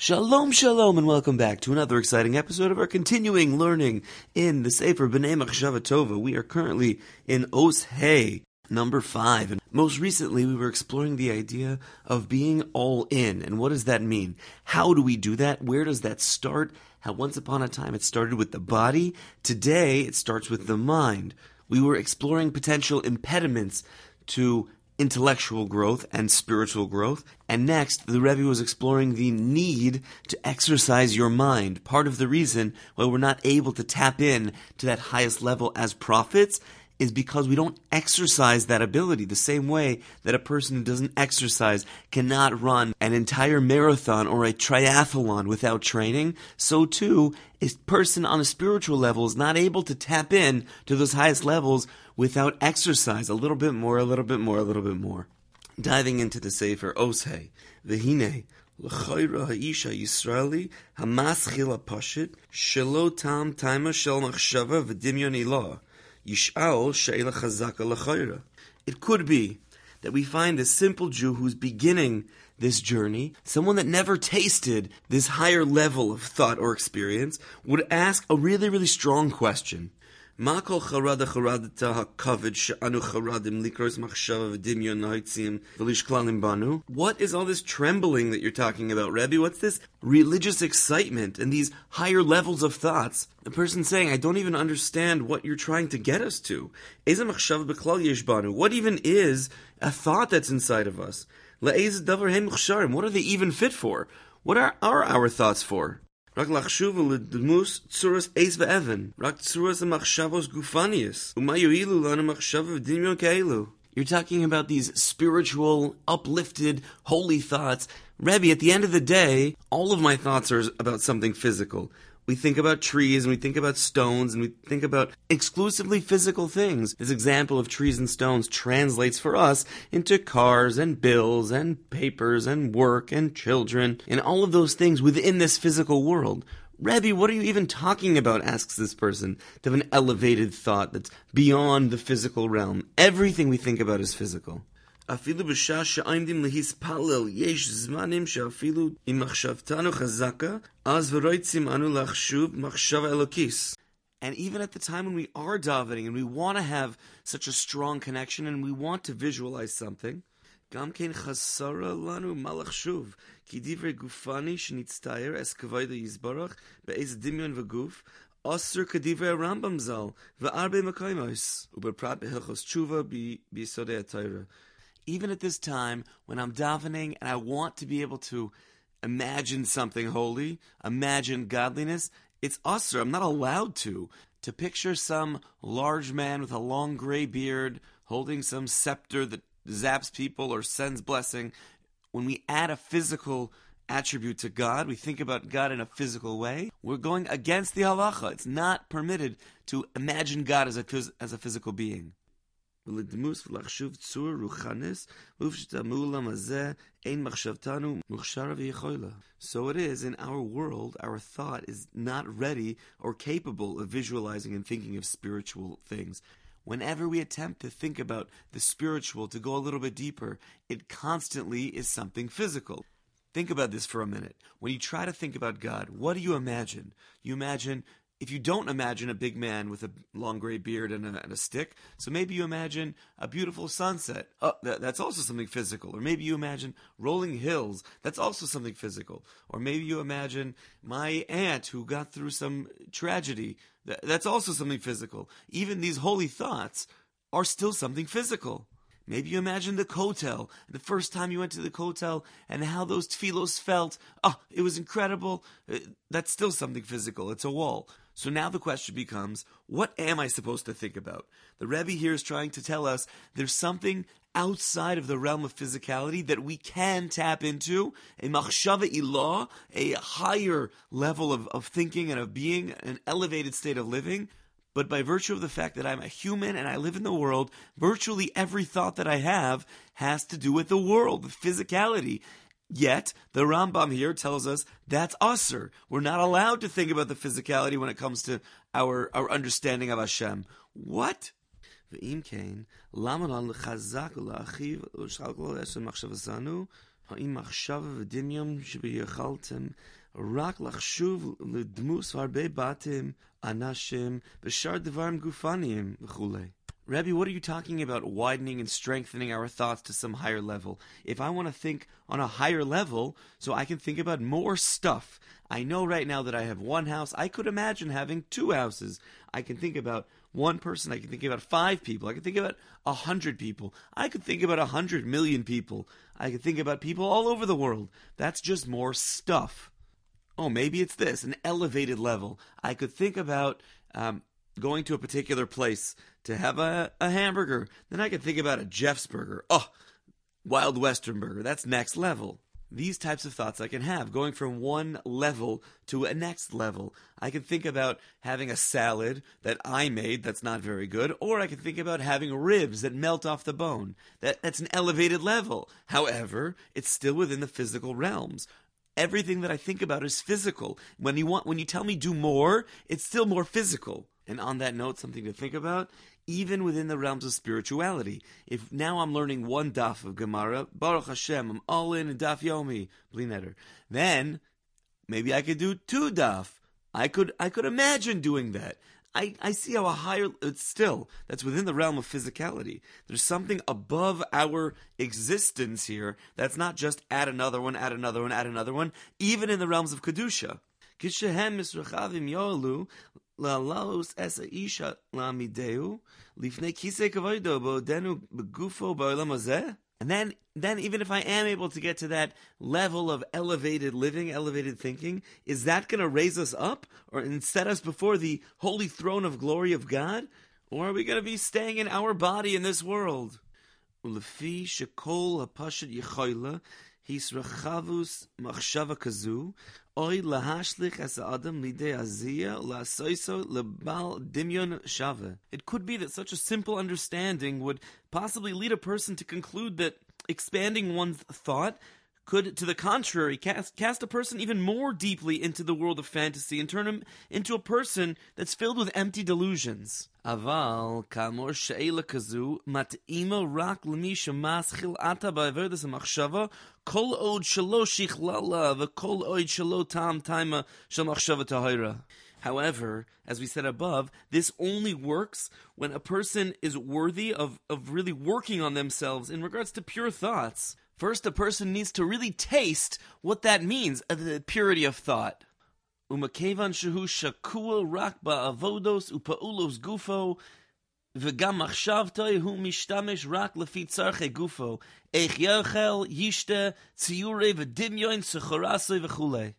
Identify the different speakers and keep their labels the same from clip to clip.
Speaker 1: Shalom, shalom, and welcome back to another exciting episode of our continuing learning in the Sefer Bnei Machshava Tova. We are currently in Os Hey, number five, and most recently we were exploring the idea of being all in, and what does that mean? How do we do that? Where does that start? How once upon a time it started with the body. Today it starts with the mind. We were exploring potential impediments to intellectual growth and spiritual growth. And next, the Rebbe was exploring the need to exercise your mind. Part of the reason why we're not able to tap in to that highest level as prophets is because we don't exercise that ability the same way that a person who doesn't exercise cannot run an entire marathon or a triathlon without training. So too, a person on a spiritual level is not able to tap in to those highest levels without exercise. A little bit more, a little bit more, a little bit more. Diving into the Sefer Osei, Vehine, L'chayra ha'isha Yisraeli hamaschil ha'pashit shelo tam taima shel machshava v'dimyon ilah It could be that we find a simple Jew who's beginning this journey, someone that never tasted this higher level of thought or experience, would ask a really, really strong question. Makol charada charadim likros machshava banu. What is all this trembling that you're talking about, Rebbe? What's this religious excitement and these higher levels of thoughts? The person saying, I don't even understand what you're trying to get us to. Machshava b'klal yesh banu. What even is a thought that's inside of us? Davar What are they even fit for? What are, are our thoughts for? Rak eis. Rak gufanius. Umayu ilu. You're talking about these spiritual, uplifted, holy thoughts. Rebbe, at the end of the day, all of my thoughts are about something physical. We think about trees and we think about stones and we think about exclusively physical things. This example of trees and stones translates for us into cars and bills and papers and work and children and all of those things within this physical world. Rebbe, what are you even talking about? asks this person to have an elevated thought that's beyond the physical realm. Everything we think about is physical. אפילו בשעה שעומדים להספלל, יש זמנים שאפילו אם מחשבתנו חזקה, אז ורוצים אנו לחשוב מחשבה אלוקיס. And even at the time when we are davening and we want to have such a strong connection and we want to visualize something, גם כן חסרה לנו מה לחשוב, כי דברי גופני שנצטייר אס כבוד יזברך באיזה דמיון וגוף, אוסר כדברי הרמב"ם ז"ל, והרבה מקיימוס, ובפרט בהלכוס תשובה ביסודי התורה even at this time when I'm davening and I want to be able to imagine something holy, imagine godliness, it's usher. I'm not allowed to. To picture some large man with a long gray beard holding some scepter that zaps people or sends blessing. When we add a physical attribute to God, we think about God in a physical way, we're going against the halacha. It's not permitted to imagine God as a, as a physical being. ולדמוס ולחשוב צור רוחנס, ובשתמולם הזה אין מחשבתנו מוכשרה ויכולה. So it is in our world, our thought is not ready or capable of visualizing and thinking of spiritual things. Whenever we attempt to think about the spiritual, to go a little bit deeper, it constantly is something physical. Think about this for a minute. When you try to think about God, what do you imagine? You imagine if you don't imagine a big man with a long gray beard and a, and a stick, so maybe you imagine a beautiful sunset. Oh, that, that's also something physical. Or maybe you imagine rolling hills. That's also something physical. Or maybe you imagine my aunt who got through some tragedy. That, that's also something physical. Even these holy thoughts are still something physical. Maybe you imagine the kotel, the first time you went to the kotel, and how those tefillos felt. Oh, it was incredible. Uh, that's still something physical. It's a wall. So now the question becomes, what am I supposed to think about? The Rebbe here is trying to tell us there's something outside of the realm of physicality that we can tap into, a machshava ilah, a higher level of, of thinking and of being, an elevated state of living. But by virtue of the fact that I'm a human and I live in the world, virtually every thought that I have has to do with the world, with physicality. Yet, the Rambam here tells us that's usr. We're not allowed to think about the physicality when it comes to our, our understanding of Hashem. What? ואם כן, למה לנו לחזק ולהרחיב ולשחק לו אשר מחשבתנו האם מחשב ודמיון שביכלתם רק לחשוב לדמוס הרבה בתים, אנשים, ושאר דברים גופניים וכולי. Rebbe, what are you talking about widening and strengthening our thoughts to some higher level? If I want to think on a higher level, so I can think about more stuff. I know right now that I have one house. I could imagine having two houses. I can think about one person. I can think about five people. I can think about a hundred people. I could think about a hundred million people. I could think about people all over the world. That's just more stuff. Oh, maybe it's this, an elevated level. I could think about um, going to a particular place to have a, a hamburger. Then I could think about a Jeff's burger. Oh, Wild Western burger. That's next level. These types of thoughts I can have, going from one level to a next level. I can think about having a salad that I made that's not very good, or I can think about having ribs that melt off the bone. That, that's an elevated level. However, it's still within the physical realms everything that I think about is physical. When you want, when you tell me do more, it's still more physical. And on that note, something to think about, even within the realms of spirituality. If now I'm learning one daf of Gemara, Baruch Hashem, I'm all in daf yomi, bli neder. Then maybe I could do two daf. I could I could imagine doing that. I, I see how a higher, it's still, that's within the realm of physicality. There's something above our existence here that's not just add another one, add another one, add another one, even in the realms of Kedusha. Isha hazeh and then, then even if I am able to get to that level of elevated living, elevated thinking, is that going to raise us up or and set us before the holy throne of glory of God? Or are we going to be staying in our body in this world? Hapashat hisrachavus machshava kazu oy lahashlich as adam lidei azia lasoiso lebal dimyon shave. It could be that such a simple understanding would possibly lead a person to conclude that expanding one's thought could, to the contrary, cast, cast a person even more deeply into the world of fantasy and turn him into a person that's filled with empty delusions. Aval kamor she'ela kazu mat'ima rak l'mi shemaschil ata ba'averdas ha'machshava kol od shelo shichlala v'kol od shelo tam taima shel machshava tahira. However, as we said above, this only works when a person is worthy of, of really working on themselves in regards to pure thoughts. First, a person needs to really taste what that means, uh, the purity of thought. Umakevan shehu rak avodos upaulos gufo v'gam hu mishtamesh rak lefi tzarche gufo eich yishte v'dimyoin v'chulei.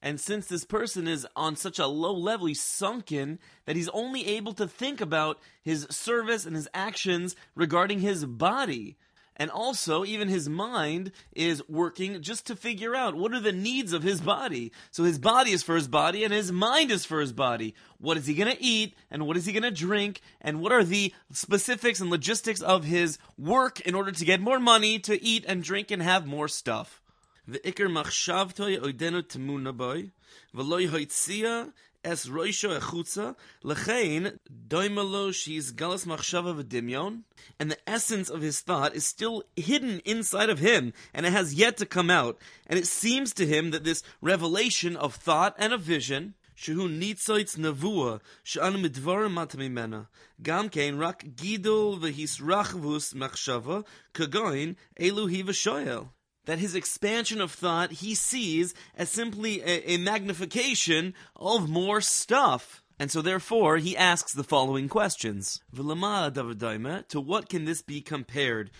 Speaker 1: And since this person is on such a low level, he's sunken, that he's only able to think about his service and his actions regarding his body. And also, even his mind is working just to figure out what are the needs of his body. So his body is for his body and his mind is for his body. What is he going to eat and what is he going to drink and what are the specifics and logistics of his work in order to get more money to eat and drink and have more stuff. The V'ikr machshavtoi oidenu temuna boy, v'loi hoitzia es roisho echutza, lechein doimalo she's galas machshava v'dimyon, and the essence of his thought is still hidden inside of him, and it has yet to come out, and it seems to him that this revelation of thought and of vision, שהוא ניצויץ נבואה שאנו מדבורם מטה ממנה. גם כן רק גידול והסרחבוס מחשבה כגוין אלו היא ושואל that his expansion of thought he sees as simply a, a, magnification of more stuff. And so therefore he asks the following questions. To what can this be compared?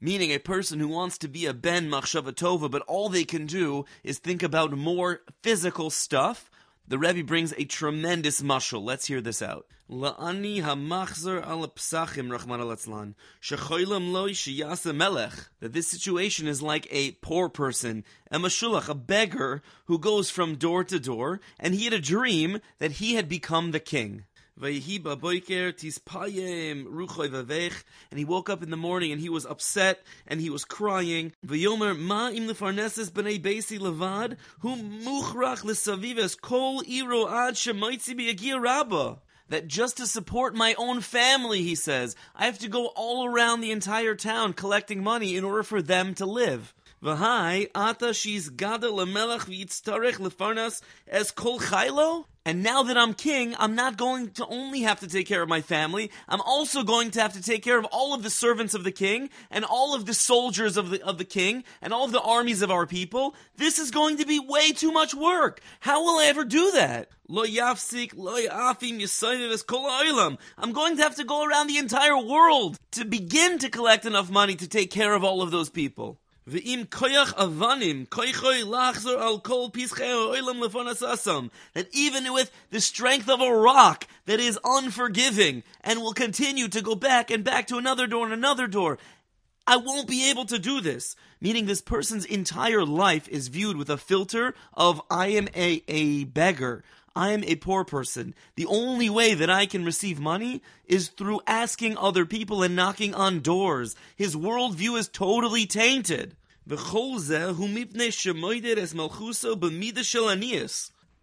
Speaker 1: Meaning a person who wants to be a ben machshavatova, but all they can do is think about more physical stuff, the Rebbe brings a tremendous mushal. Let's hear this out. La'ani hamachzer al psachim rachman alatzlan shechoilam loy sheyasa melech. That this situation is like a poor person, a mashulach, a beggar who goes from door to door, and he had a dream that he had become the king. And he woke up in the morning and he was upset and he was crying. Ma im kol ad rabba that just to support my own family, he says, I have to go all around the entire town collecting money in order for them to live. V'hai ata she's gada lemelech v'yitztarech lefarnas as kol chaylo? And now that I'm king, I'm not going to only have to take care of my family, I'm also going to have to take care of all of the servants of the king, and all of the soldiers of the, of the king, and all of the armies of our people. This is going to be way too much work. How will I ever do that? Lo lo yafim kol I'm going to have to go around the entire world to begin to collect enough money to take care of all of those people. V'im koyach avanim, koychoy lachzor al kol oilam asam. That even with the strength of a rock that is unforgiving and will continue to go back and back to another door and another door, I won't be able to do this. Meaning this person's entire life is viewed with a filter of I am a, a beggar. I am a poor person. The only way that I can receive money is through asking other people and knocking on doors. His worldview is totally tainted.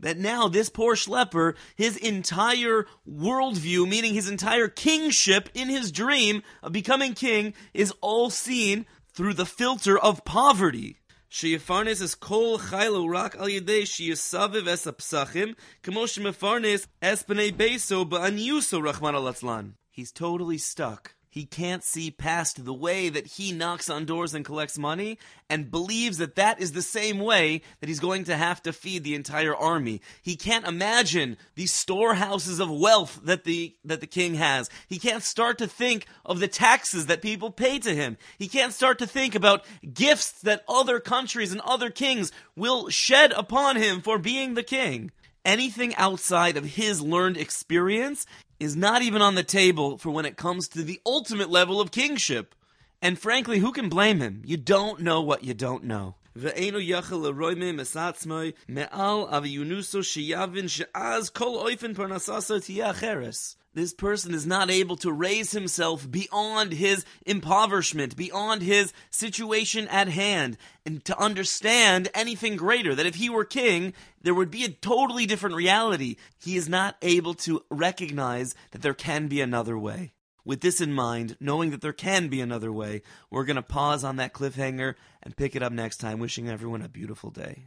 Speaker 1: That now this poor schlepper, his entire worldview, meaning his entire kingship in his dream of becoming king, is all seen through the filter of poverty. שיפרנס es kol chaylo rak al yedei שיסבב es הפסחים, כמו שמפרנס es בני beiso ba'anyuso rachman al He's totally stuck he can't see past the way that he knocks on doors and collects money and believes that that is the same way that he's going to have to feed the entire army. He can't imagine the storehouses of wealth that the that the king has. He can't start to think of the taxes that people pay to him. He can't start to think about gifts that other countries and other kings will shed upon him for being the king anything outside of his learned experience is not even on the table for when it comes to the ultimate level of kingship. And frankly, who can blame him? You don't know what you don't know. ואינו יכל לרוימה מסעצמוי מעל אביונוסו שיבין שאז כל אופן פרנססו תהיה אחרס this person is not able to raise himself beyond his impoverishment, beyond his situation at hand, and to understand anything greater. That if he were king, there would be a totally different reality. He is not able to recognize that there can be another way. With this in mind, knowing that there can be another way, we're going to pause on that cliffhanger and pick it up next time, wishing everyone a beautiful day.